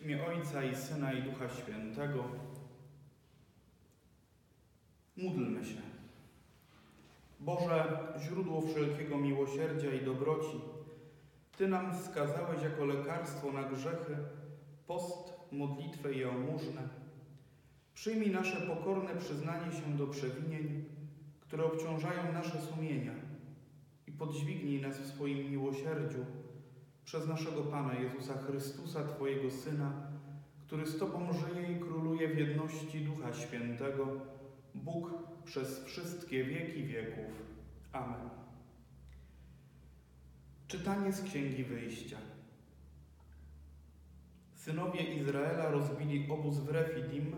W imię Ojca i Syna i Ducha Świętego. Módlmy się. Boże, źródło wszelkiego miłosierdzia i dobroci, Ty nam wskazałeś jako lekarstwo na grzechy post, modlitwę i jałmużnę. Przyjmij nasze pokorne przyznanie się do przewinień, które obciążają nasze sumienia i podźwignij nas w swoim miłosierdziu przez naszego Pana Jezusa Chrystusa, Twojego Syna, który z Tobą żyje i króluje w jedności Ducha Świętego, Bóg przez wszystkie wieki wieków. Amen. Czytanie z Księgi Wyjścia. Synowie Izraela rozbili obóz w Refidim,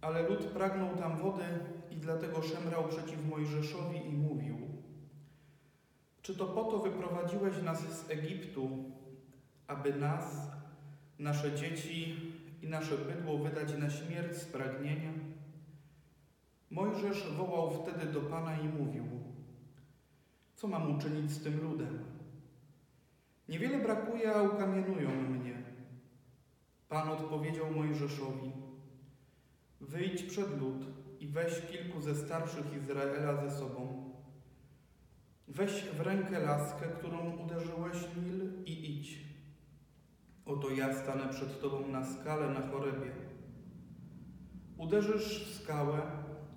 ale lud pragnął tam wody i dlatego szemrał przeciw Mojżeszowi i mówił Czy to po to wyprowadziłeś nas z Egiptu, aby nas, nasze dzieci i nasze bydło wydać na śmierć z pragnienia? Mojżesz wołał wtedy do Pana i mówił Co mam uczynić z tym ludem? Niewiele brakuje, a ukamienują mnie. Pan odpowiedział Mojżeszowi Wyjdź przed lud i weź kilku ze starszych Izraela ze sobą. Weź w rękę laskę, którą uderzyłeś Nil i idź. Oto ja stanę przed tobą na skale na chorebie. Uderzysz w skałę,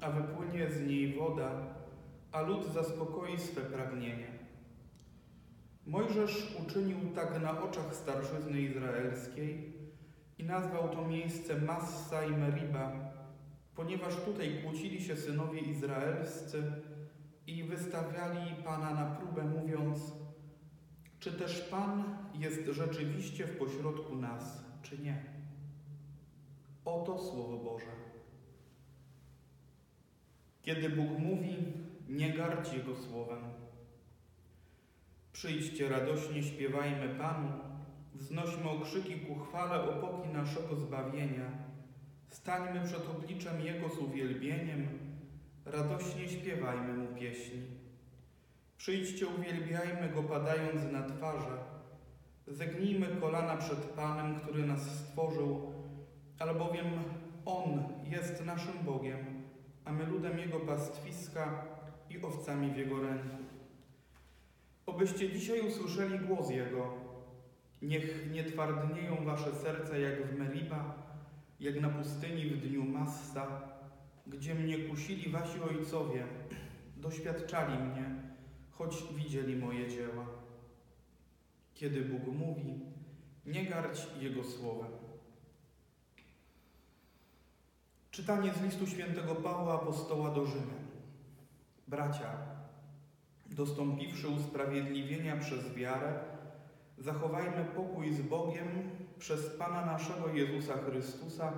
a wypłynie z niej woda, a lud zaspokoi swe pragnienie. Mojżesz uczynił tak na oczach starszyzny izraelskiej i nazwał to miejsce Massa i Meriba, ponieważ tutaj kłócili się synowie izraelscy i wystawiali Pana na próbę, mówiąc, czy też Pan jest rzeczywiście w pośrodku nas, czy nie. Oto Słowo Boże. Kiedy Bóg mówi, nie gardź Jego słowem. Przyjdźcie radośnie, śpiewajmy Panu, wznośmy okrzyki ku chwale opoki naszego zbawienia. Stańmy przed obliczem Jego z uwielbieniem, radośnie śpiewajmy Mu pieśni. Przyjdźcie, uwielbiajmy Go padając na twarze, zegnijmy kolana przed Panem, który nas stworzył, albowiem On jest naszym Bogiem, a my ludem Jego pastwiska i owcami w Jego ręku. Obyście dzisiaj usłyszeli głos Jego. Niech nie twardnieją wasze serca jak w Meriba, jak na pustyni w dniu Massa, gdzie mnie kusili wasi ojcowie, doświadczali mnie, choć widzieli moje dzieła. Kiedy Bóg mówi, nie gardź Jego słowem. Czytanie z listu świętego Pawła Apostoła do Rzymian. Bracia, dostąpiwszy usprawiedliwienia przez wiarę, zachowajmy pokój z Bogiem przez Pana naszego Jezusa Chrystusa,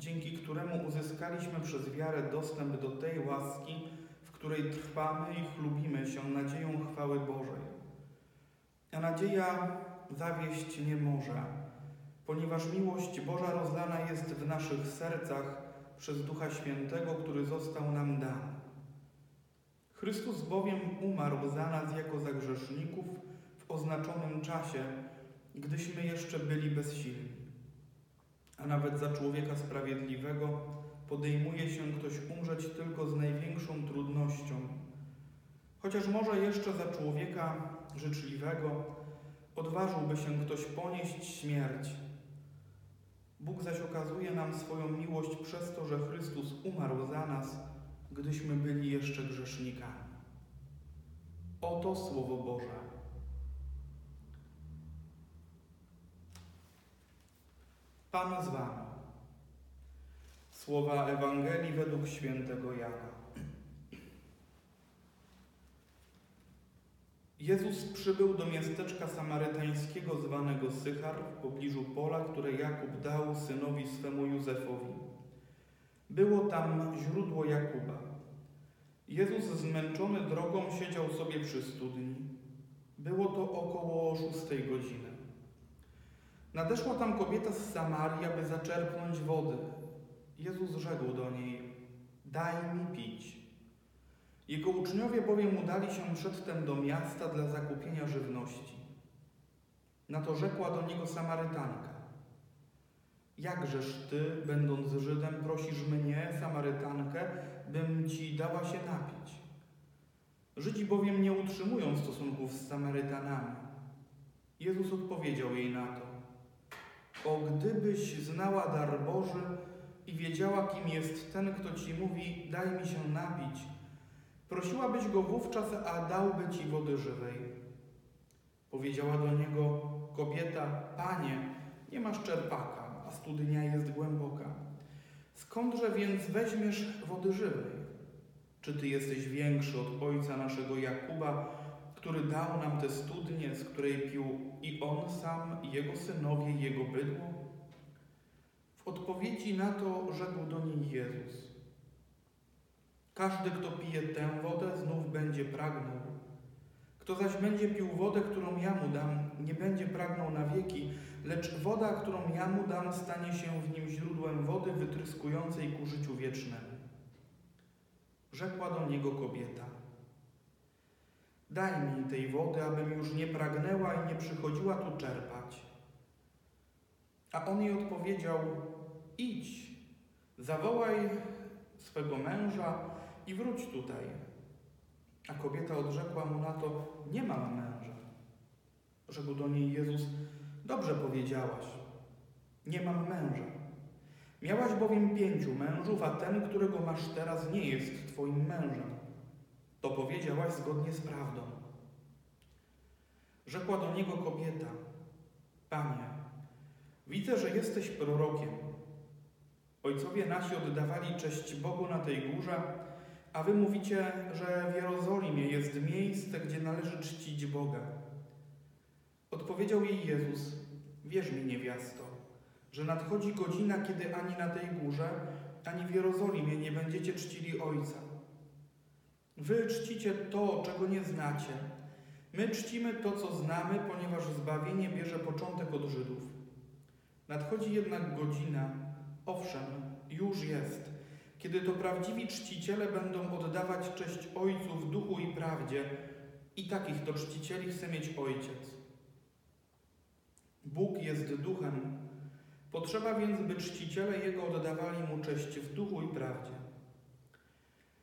dzięki któremu uzyskaliśmy przez wiarę dostęp do tej łaski, w której trwamy i chlubimy się nadzieją chwały Bożej. A nadzieja zawieść nie może, ponieważ miłość Boża rozlana jest w naszych sercach przez Ducha Świętego, który został nam dany. Chrystus bowiem umarł za nas jako za grzeszników w oznaczonym czasie, gdyśmy jeszcze byli bezsilni. A nawet za człowieka sprawiedliwego podejmuje się ktoś umrzeć tylko z największą trudnością. Chociaż może jeszcze za człowieka życzliwego odważyłby się ktoś ponieść śmierć. Bóg zaś okazuje nam swoją miłość przez to, że Chrystus umarł za nas, gdyśmy byli jeszcze grzesznikami. Oto Słowo Boże. Pan z Wami. Słowa Ewangelii według świętego Jana. Jezus przybył do miasteczka samarytańskiego zwanego Sychar w pobliżu pola, które Jakub dał synowi swemu Józefowi. Było tam źródło Jakuba. Jezus zmęczony drogą siedział sobie przy studni. Było to około szóstej godziny. Nadeszła tam kobieta z Samarii, aby zaczerpnąć wody. Jezus rzekł do niej: Daj mi pić. Jego uczniowie bowiem udali się przedtem do miasta dla zakupienia żywności. Na to rzekła do niego Samarytanka: Jakżeż ty, będąc Żydem, prosisz mnie, Samarytankę, bym ci dała się napić? Żydzi bowiem nie utrzymują stosunków z Samarytanami. Jezus odpowiedział jej na to: O gdybyś znała dar Boży i wiedziała, kim jest ten, kto ci mówi: Daj mi się napić, prosiłabyś go wówczas, a dałby ci wody żywej. Powiedziała do niego kobieta: Panie, nie masz czerpaka, a studnia jest głęboka. Skądże więc weźmiesz wody żywej? Czy ty jesteś większy od ojca naszego Jakuba, który dał nam tę studnię, z której pił i on sam, i jego synowie, i jego bydło? W odpowiedzi na to rzekł do niej Jezus: Każdy, kto pije tę wodę, znów będzie pragnął. Kto zaś będzie pił wodę, którą ja mu dam, nie będzie pragnął na wieki, lecz woda, którą ja mu dam, stanie się w nim źródłem wody wytryskującej ku życiu wiecznemu. Rzekła do niego kobieta: Daj mi tej wody, abym już nie pragnęła i nie przychodziła tu czerpać. A on jej odpowiedział: Idź, zawołaj swego męża i wróć tutaj. A kobieta odrzekła mu na to: Nie mam męża. Rzekł do niej Jezus: Dobrze powiedziałaś, nie mam męża. Miałaś bowiem pięciu mężów, a ten, którego masz teraz, nie jest twoim mężem. To powiedziałaś zgodnie z prawdą. Rzekła do niego kobieta: Panie, widzę, że jesteś prorokiem. Ojcowie nasi oddawali cześć Bogu na tej górze, a wy mówicie, że w Jerozolimie jest miejsce, gdzie należy czcić Boga. Odpowiedział jej Jezus: Wierz mi, niewiasto, że nadchodzi godzina, kiedy ani na tej górze, ani w Jerozolimie nie będziecie czcili Ojca. Wy czcicie to, czego nie znacie. My czcimy to, co znamy, ponieważ zbawienie bierze początek od Żydów. Nadchodzi jednak godzina, owszem, już jest, kiedy to prawdziwi czciciele będą oddawać cześć Ojcu w duchu i prawdzie, i takich to czcicieli chce mieć Ojciec. Bóg jest duchem, potrzeba więc, by czciciele Jego oddawali Mu cześć w duchu i prawdzie.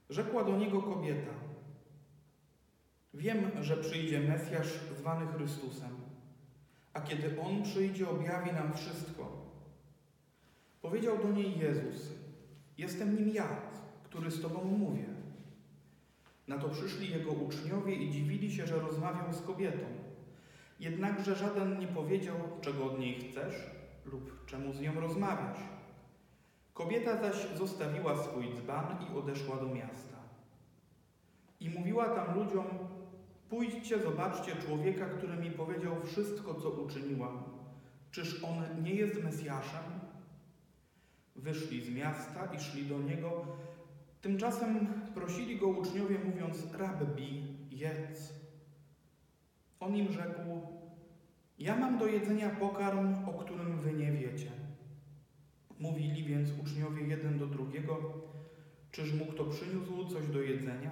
Rzekła do niego kobieta: Wiem, że przyjdzie Mesjasz zwany Chrystusem, a kiedy On przyjdzie, objawi nam wszystko. Powiedział do niej Jezus: Jestem nim ja, który z Tobą mówię. Na to przyszli Jego uczniowie i dziwili się, że rozmawiał z kobietą. Jednakże żaden nie powiedział, czego od niej chcesz lub czemu z nią rozmawiasz. Kobieta zaś zostawiła swój dzban i odeszła do miasta. I mówiła tam ludziom: Pójdźcie, zobaczcie człowieka, który mi powiedział wszystko, co uczyniłam. Czyż on nie jest Mesjaszem? Wyszli z miasta i szli do niego. Tymczasem prosili go uczniowie, mówiąc: Rabbi, jedz. On im rzekł: Ja mam do jedzenia pokarm, o którym wy nie wiecie. Mówili więc uczniowie jeden do drugiego: Czyż mu kto przyniósł coś do jedzenia?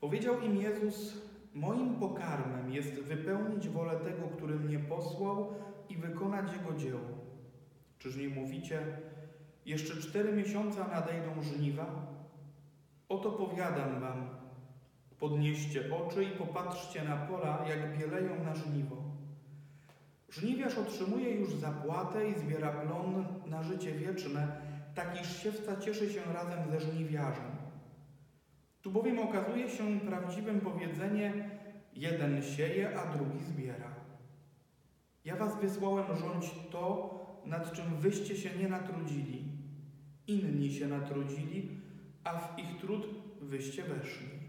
Powiedział im Jezus: Moim pokarmem jest wypełnić wolę tego, który mnie posłał i wykonać jego dzieło. Czyż nie mówicie, jeszcze cztery miesiące nadejdą żniwa? Oto powiadam wam, podnieście oczy i popatrzcie na pola, jak bieleją na żniwo. Żniwiarz otrzymuje już zapłatę i zbiera plon na życie wieczne, takiż siewca cieszy się razem ze żniwiarzem. Tu bowiem okazuje się prawdziwym powiedzenie jeden sieje, a drugi zbiera. Ja was wysłałem rządź to, nad czym wyście się nie natrudzili. Inni się natrudzili, a w ich trud wyście weszli.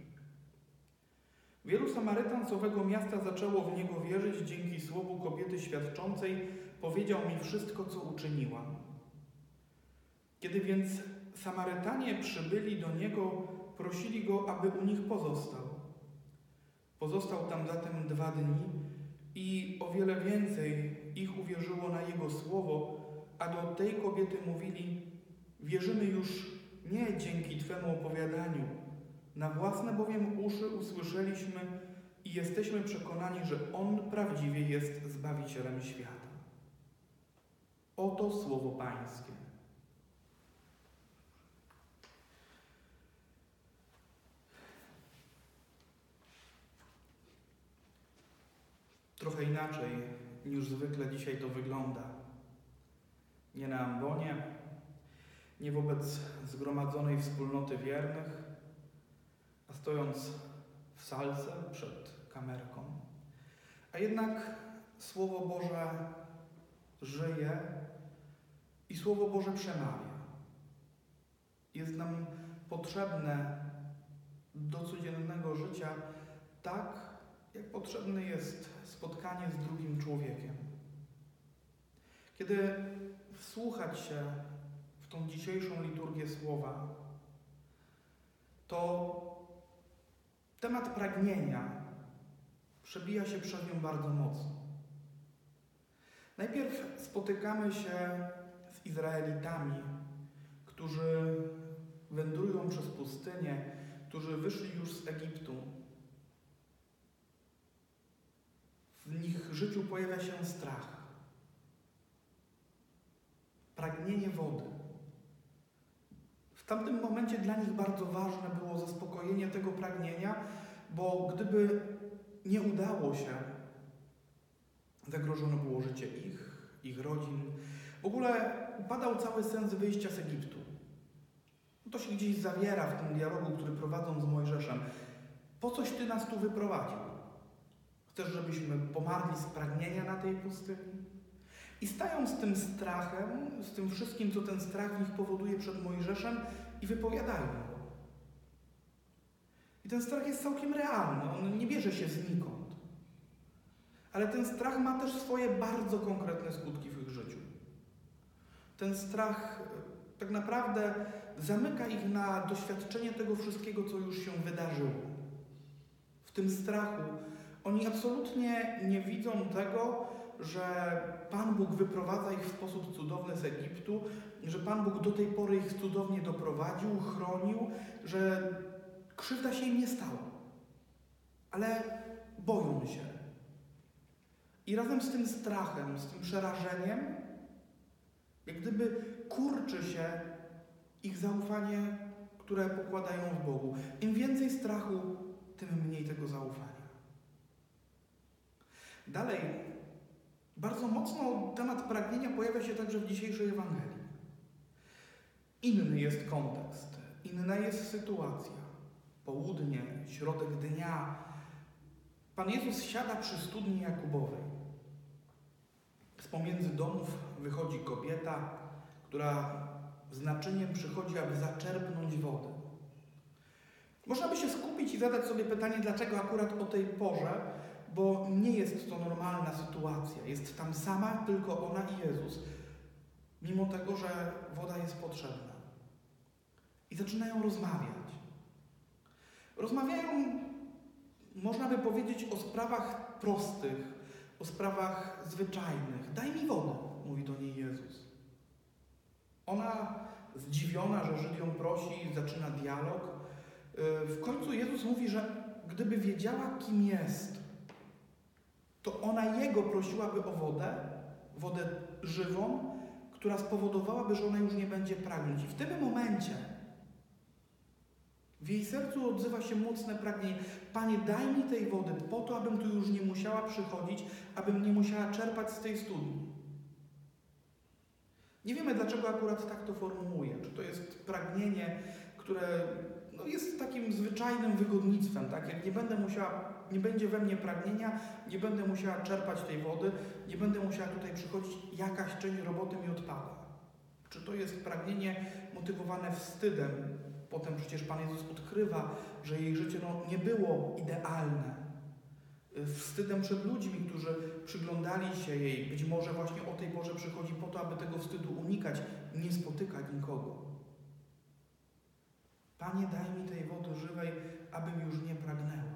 Wielu Samarytan z owego miasta zaczęło w niego wierzyć dzięki słowu kobiety świadczącej, powiedział mi wszystko, co uczyniłam. Kiedy więc Samarytanie przybyli do niego, prosili go, aby u nich pozostał. Pozostał tam zatem dwa dni i o wiele więcej ich uwierzyło na jego słowo, a do tej kobiety mówili: Wierzymy już nie dzięki Twemu opowiadaniu, na własne bowiem uszy usłyszeliśmy i jesteśmy przekonani, że On prawdziwie jest Zbawicielem świata. Oto słowo Pańskie. Trochę inaczej niż zwykle dzisiaj to wygląda. Nie na ambonie, nie wobec zgromadzonej wspólnoty wiernych, stojąc w salce przed kamerką. A jednak Słowo Boże żyje i Słowo Boże przemawia. Jest nam potrzebne do codziennego życia tak, jak potrzebne jest spotkanie z drugim człowiekiem. Kiedy wsłuchać się w tą dzisiejszą liturgię słowa, to temat pragnienia przebija się przez nią bardzo mocno. Najpierw spotykamy się z Izraelitami, którzy wędrują przez pustynię, którzy wyszli już z Egiptu. W nich życiu pojawia się strach, pragnienie wody. W tamtym momencie dla nich bardzo ważne było zaspokojenie tego pragnienia, bo gdyby nie udało się, zagrożone było życie ich, ich rodzin. W ogóle upadał cały sens wyjścia z Egiptu. To się gdzieś zawiera w tym dialogu, który prowadzą z Mojżeszem. Po coś Ty nas tu wyprowadził? Chcesz, żebyśmy pomarli z pragnienia na tej pustyni? I stają z tym strachem, z tym wszystkim, co ten strach w nich powoduje przed Mojżeszem i wypowiadają go. I ten strach jest całkiem realny, on nie bierze się znikąd. Ale ten strach ma też swoje bardzo konkretne skutki w ich życiu. Ten strach e, tak naprawdę zamyka ich na doświadczenie tego wszystkiego, co już się wydarzyło. W tym strachu oni absolutnie nie widzą tego, że Pan Bóg wyprowadza ich w sposób cudowny z Egiptu, że Pan Bóg do tej pory ich cudownie doprowadził, chronił, że krzywda się im nie stała. Ale boją się. I razem z tym strachem, z tym przerażeniem, jak gdyby kurczy się ich zaufanie, które pokładają w Bogu. Im więcej strachu, tym mniej tego zaufania. Dalej, bardzo mocno temat pragnienia pojawia się także w dzisiejszej Ewangelii. Inny jest kontekst, inna jest sytuacja. Południe, środek dnia. Pan Jezus siada przy studni Jakubowej. Z pomiędzy domów wychodzi kobieta, która z naczyniem przychodzi, aby zaczerpnąć wodę. Można by się skupić i zadać sobie pytanie, dlaczego akurat o tej porze, bo nie jest to normalna sytuacja. Jest tam sama, tylko ona i Jezus, mimo tego, że woda jest potrzebna. I zaczynają rozmawiać. Rozmawiają, można by powiedzieć, o sprawach prostych, o sprawach zwyczajnych. Daj mi wodę, mówi do niej Jezus. Ona zdziwiona, że Żyd ją prosi, zaczyna dialog. Y, w końcu Jezus mówi, że gdyby wiedziała, kim jest, to ona Jego prosiłaby o wodę, wodę żywą, która spowodowałaby, że ona już nie będzie pragnąć. I w tym momencie w jej sercu odzywa się mocne pragnienie. Panie, daj mi tej wody po to, abym tu już nie musiała przychodzić, abym nie musiała czerpać z tej studni. Nie wiemy, dlaczego akurat tak to formułuje. Czy to jest pragnienie, które no, jest takim zwyczajnym wygodnictwem, tak? Jak nie będę musiała, nie będzie we mnie pragnienia, nie będę musiała czerpać tej wody, nie będę musiała tutaj przychodzić, jakaś część roboty mi odpada. Czy to jest pragnienie motywowane wstydem, Potem przecież Pan Jezus odkrywa, że jej życie no, nie było idealne. Wstydem przed ludźmi, którzy przyglądali się jej, być może właśnie o tej porze przychodzi po to, aby tego wstydu unikać, nie spotykać nikogo. Panie, daj mi tej wody żywej, abym już nie pragnęła.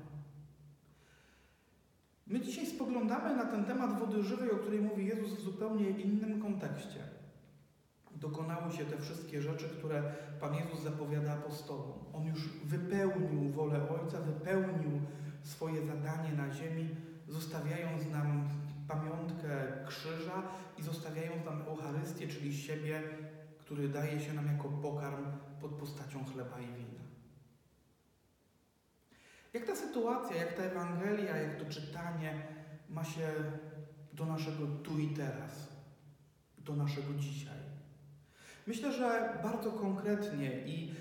My dzisiaj spoglądamy na ten temat wody żywej, o której mówi Jezus w zupełnie innym kontekście dokonały się te wszystkie rzeczy, które Pan Jezus zapowiada apostołom. On już wypełnił wolę Ojca, wypełnił swoje zadanie na ziemi, zostawiając nam pamiątkę krzyża i zostawiając nam Eucharystię, czyli siebie, który daje się nam jako pokarm pod postacią chleba i wina. Jak ta sytuacja, jak ta Ewangelia, jak to czytanie ma się do naszego tu i teraz, do naszego dzisiaj? Myślę, że bardzo konkretnie i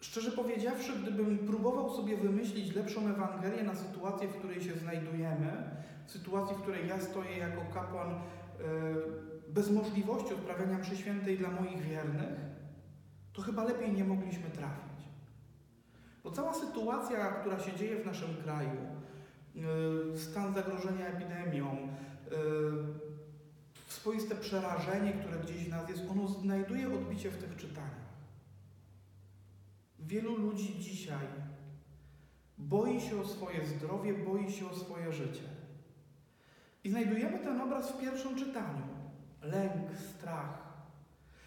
szczerze powiedziawszy, gdybym próbował sobie wymyślić lepszą Ewangelię na sytuację, w której się znajdujemy, w sytuacji, w której ja stoję jako kapłan yy, bez możliwości odprawiania mszy świętej dla moich wiernych, to chyba lepiej nie mogliśmy trafić. Bo cała sytuacja, która się dzieje w naszym kraju, yy, stan zagrożenia epidemią, yy, swoiste przerażenie, które gdzieś w nas jest, ono znajduje odbicie w tych czytaniach. Wielu ludzi dzisiaj boi się o swoje zdrowie, boi się o swoje życie. I znajdujemy ten obraz w pierwszym czytaniu. Lęk, strach.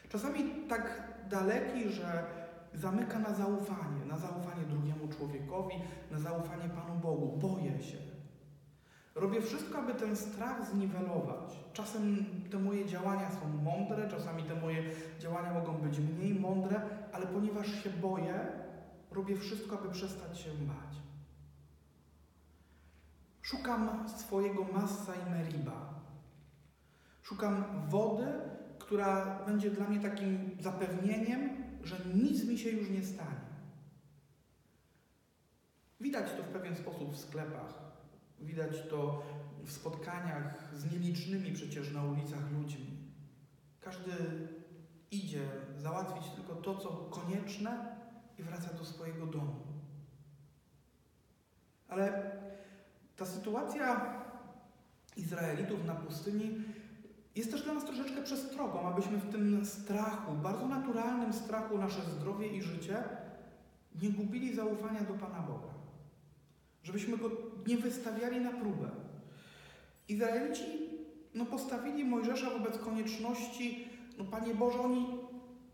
Czasami tak daleki, że zamyka na zaufanie, na zaufanie drugiemu człowiekowi, na zaufanie Panu Bogu. Boję się. Robię wszystko, aby ten strach zniwelować. Czasem te moje działania są mądre, czasami te moje działania mogą być mniej mądre, ale ponieważ się boję, robię wszystko, aby przestać się bać. Szukam swojego Massa i Meriba. Szukam wody, która będzie dla mnie takim zapewnieniem, że nic mi się już nie stanie. Widać to w pewien sposób w sklepach. Widać to w spotkaniach z nielicznymi przecież na ulicach ludźmi. Każdy idzie załatwić tylko to, co konieczne i wraca do swojego domu. Ale ta sytuacja Izraelitów na pustyni jest też dla nas troszeczkę przestrogą, abyśmy w tym strachu, bardzo naturalnym strachu nasze zdrowie i życie, nie gubili zaufania do Pana Boga. Żebyśmy go nie wystawiali na próbę. Izraelici no, postawili Mojżesza wobec konieczności, no Panie Boże, oni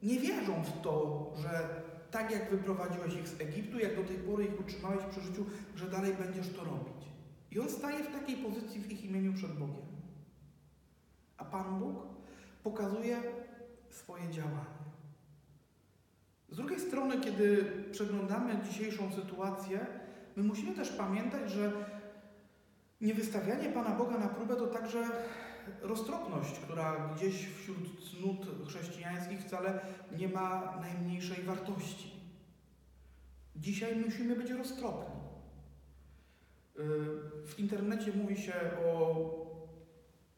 nie wierzą w to, że tak jak wyprowadziłeś ich z Egiptu, jak do tej pory ich utrzymałeś przy życiu, że dalej będziesz to robić. I on staje w takiej pozycji w ich imieniu przed Bogiem. A Pan Bóg pokazuje swoje działanie. Z drugiej strony, kiedy przeglądamy dzisiejszą sytuację, my musimy też pamiętać, że niewystawianie Pana Boga na próbę to także roztropność, która gdzieś wśród cnót chrześcijańskich wcale nie ma najmniejszej wartości. Dzisiaj musimy być roztropni. W internecie mówi się o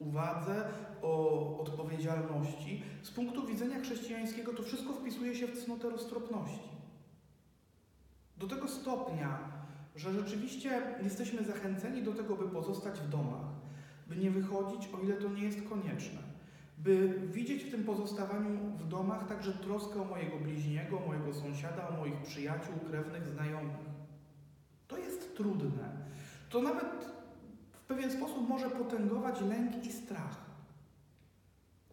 uwadze, o odpowiedzialności. Z punktu widzenia chrześcijańskiego to wszystko wpisuje się w cnotę roztropności. Do tego stopnia, że rzeczywiście jesteśmy zachęceni do tego, by pozostać w domach, by nie wychodzić, o ile to nie jest konieczne, by widzieć w tym pozostawaniu w domach także troskę o mojego bliźniego, mojego sąsiada, o moich przyjaciół, krewnych, znajomych. To jest trudne. To nawet pewien sposób może potęgować lęk i strach,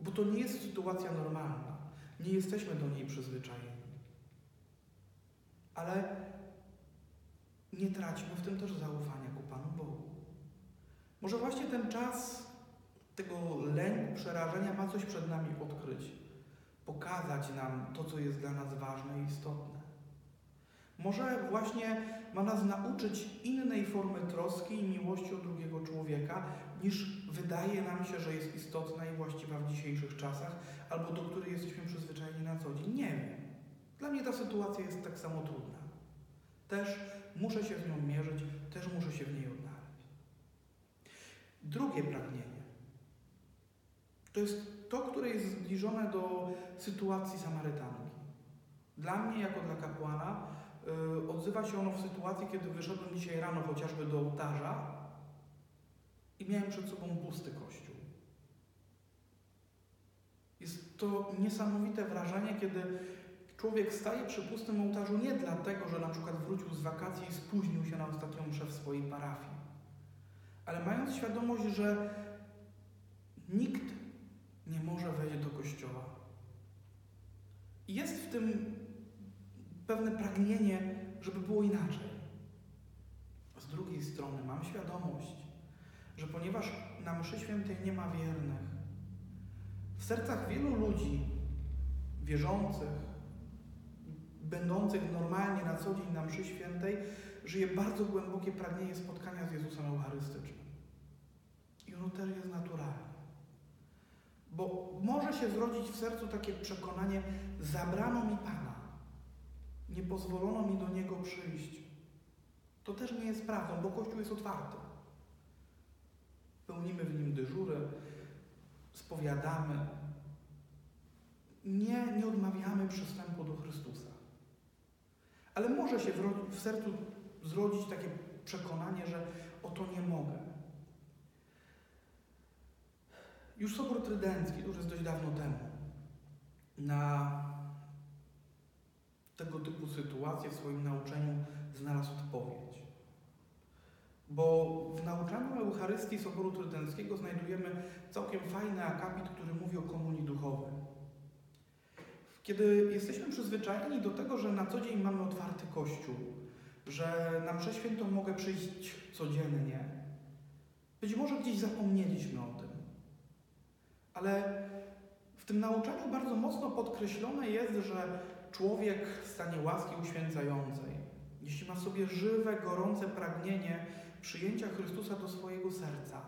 bo to nie jest sytuacja normalna. Nie jesteśmy do niej przyzwyczajeni. Ale nie traćmy w tym też zaufania ku Panu Bogu. Może właśnie ten czas tego lęku, przerażenia ma coś przed nami odkryć, pokazać nam to, co jest dla nas ważne i istotne. Może właśnie ma nas nauczyć innej formy troski i miłości o drugiego człowieka, niż wydaje nam się, że jest istotna i właściwa w dzisiejszych czasach, albo do której jesteśmy przyzwyczajeni na co dzień. Nie wiem. Dla mnie ta sytuacja jest tak samo trudna. Też muszę się z nią mierzyć, też muszę się w niej odnaleźć. Drugie pragnienie to jest to, które jest zbliżone do sytuacji Samarytanki. Dla mnie, jako dla kapłana, odzywa się ono w sytuacji, kiedy wyszedłem dzisiaj rano chociażby do ołtarza i miałem przed sobą pusty kościół. Jest to niesamowite wrażenie, kiedy człowiek staje przy pustym ołtarzu nie dlatego, że na przykład wrócił z wakacji i spóźnił się na ostatnią mszę w swojej parafii ale mając świadomość, że nikt nie może wejść do kościoła. Jest w tym pewne pragnienie, żeby było inaczej. Z drugiej strony mam świadomość, że ponieważ na mszy świętej nie ma wiernych, w sercach wielu ludzi wierzących, będących normalnie na co dzień na mszy świętej, żyje bardzo głębokie pragnienie spotkania z Jezusem Eucharystycznym. I ono też jest naturalne. Bo może się zrodzić w sercu takie przekonanie, zabrano mi Pana, nie pozwolono mi do Niego przyjść. To też nie jest prawdą, bo Kościół jest otwarty. Pełnimy w nim dyżury, spowiadamy. Nie, nie odmawiamy przystępu do Chrystusa. Ale może się w, w sercu zrodzić takie przekonanie, że o to nie mogę. Już Sobór Trydencki, już jest dość dawno temu, na tego typu sytuacje w swoim nauczaniu znalazł odpowiedź. Bo w nauczaniu Eucharystii Soboru Trydenckiego znajdujemy całkiem fajny akapit, który mówi o komunii duchowej. Kiedy jesteśmy przyzwyczajeni do tego, że na co dzień mamy otwarty kościół, że na mszę świętą mogę przyjść codziennie, być może gdzieś zapomnieliśmy o tym. Ale w tym nauczaniu bardzo mocno podkreślone jest, że człowiek w stanie łaski uświęcającej, jeśli ma sobie żywe, gorące pragnienie przyjęcia Chrystusa do swojego serca,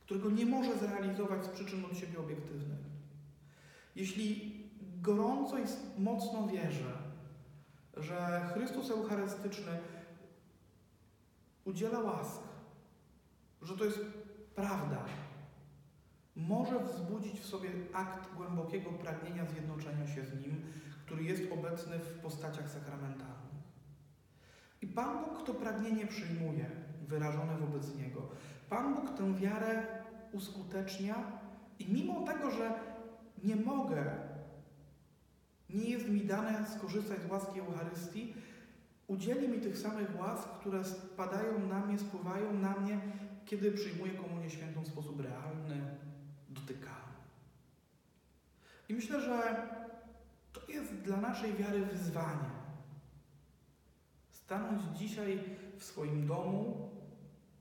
którego nie może zrealizować z przyczyn od siebie obiektywnych, jeśli gorąco i mocno wierzy, że Chrystus Eucharystyczny udziela łask, że to jest prawda, może wzbudzić w sobie akt głębokiego pragnienia zjednoczenia się z Nim, który jest obecny w postaciach sakramentalnych. I Pan Bóg to pragnienie przyjmuje, wyrażone wobec Niego. Pan Bóg tę wiarę uskutecznia i mimo tego, że nie mogę, nie jest mi dane skorzystać z łaski Eucharystii, udzieli mi tych samych łask, które spadają na mnie, spływają na mnie, kiedy przyjmuję komunię świętą w sposób realny. I myślę, że to jest dla naszej wiary wyzwanie. Stanąć dzisiaj w swoim domu,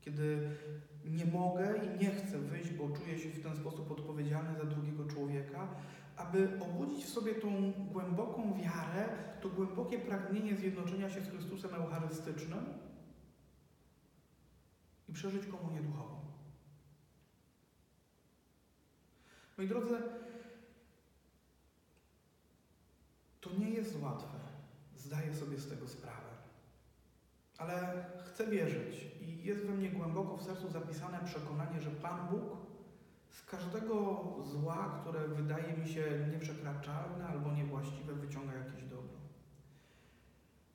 kiedy nie mogę i nie chcę wyjść, bo czuję się w ten sposób odpowiedzialny za drugiego człowieka, aby obudzić w sobie tą głęboką wiarę, to głębokie pragnienie zjednoczenia się z Chrystusem Eucharystycznym i przeżyć komunię duchową. Moi drodzy, to nie jest łatwe. Zdaję sobie z tego sprawę. Ale chcę wierzyć i jest we mnie głęboko w sercu zapisane przekonanie, że Pan Bóg z każdego zła, które wydaje mi się nieprzekraczalne albo niewłaściwe, wyciąga jakieś dobro.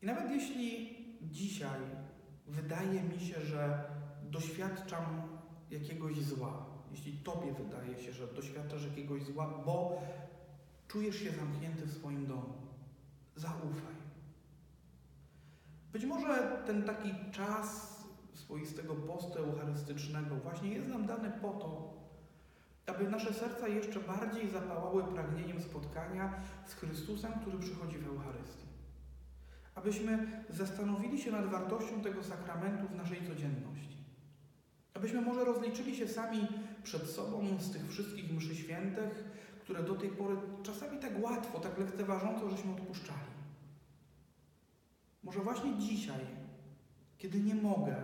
I nawet jeśli dzisiaj wydaje mi się, że doświadczam jakiegoś zła, jeśli Tobie wydaje się, że doświadczasz jakiegoś zła, bo czujesz się zamknięty w swoim domu, zaufaj. Być może ten taki czas swoistego postu eucharystycznego właśnie jest nam dany po to, aby nasze serca jeszcze bardziej zapałały pragnieniem spotkania z Chrystusem, który przychodzi w Eucharystii. Abyśmy zastanowili się nad wartością tego sakramentu w naszej codzienności. Abyśmy może rozliczyli się sami przed sobą z tych wszystkich mszy świętych, które do tej pory czasami tak łatwo, tak lekceważąco żeśmy odpuszczali. Może właśnie dzisiaj, kiedy nie mogę,